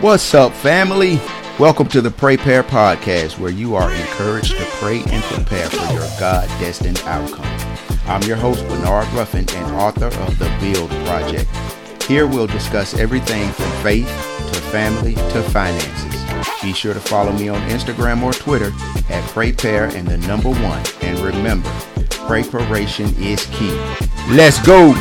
What's up, family? Welcome to the PRAYpare Podcast, where you are encouraged to pray and prepare for your God destined outcome. I'm your host, Bernard Ruffin, and author of The Build Project. Here we'll discuss everything from faith to family to finances. Be sure to follow me on Instagram or Twitter at PRAYpare and the number one. And remember, preparation is key. Let's go!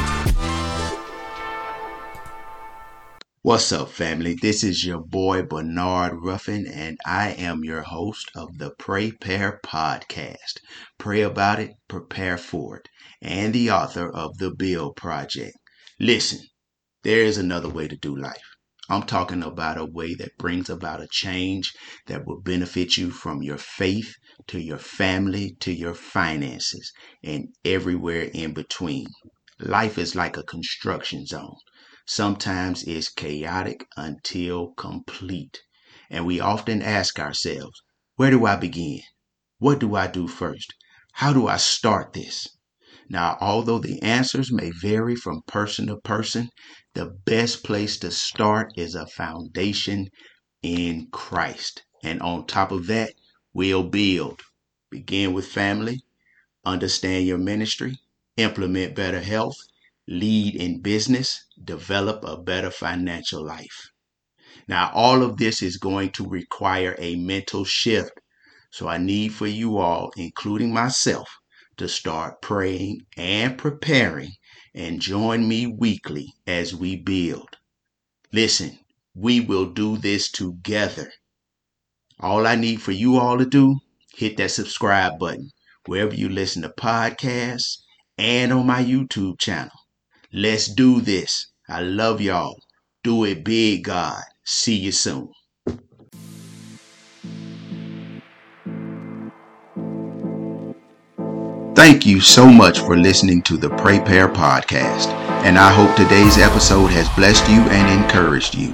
What's up, family? This is your boy Bernard Ruffin, and I am your host of the PRAYpare podcast. Pray about it, prepare for it, and the author of the Build Project. Listen, there is another way to do life. I'm talking about a way that brings about a change that will benefit you from your faith to your family to your finances and everywhere in between. Life is like a construction zone. Sometimes it's chaotic until complete. And we often ask ourselves, where do I begin? What do I do first? How do I start this? Now, although the answers may vary from person to person, the best place to start is a foundation in Christ. And on top of that, we'll build. Begin with family, understand your ministry, implement better health, lead in business, develop a better financial life. Now, all of this is going to require a mental shift. So I need for you all, including myself, to start praying and preparing and join me weekly as we build. Listen, we will do this together. All I need for you all to do, hit that subscribe button wherever you listen to podcasts and on my YouTube channel. Let's do this. I love y'all. Do it big, God. See you soon. Thank you so much for listening to the PRAYpare podcast, and I hope today's episode has blessed you and encouraged you.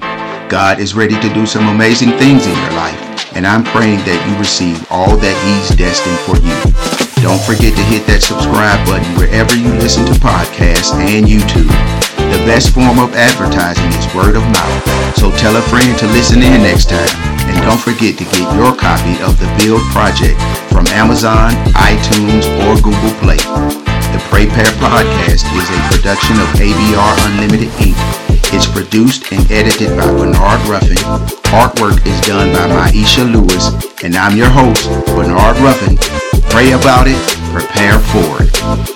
God is ready to do some amazing things in your life, and I'm praying that you receive all that He's destined for you. Don't forget to hit that subscribe button wherever you listen to podcasts and YouTube. The best form of advertising is word of mouth, so tell a friend to listen in next time. And don't forget to get your copy of the Build Project from Amazon, iTunes, or Google Play. The PRAYpare Podcast is a production of ABR Unlimited Inc. It's produced and edited by Bernard Ruffin. Artwork is done by Maisha Lewis. And I'm your host, Bernard Ruffin. Pray about it, prepare for it.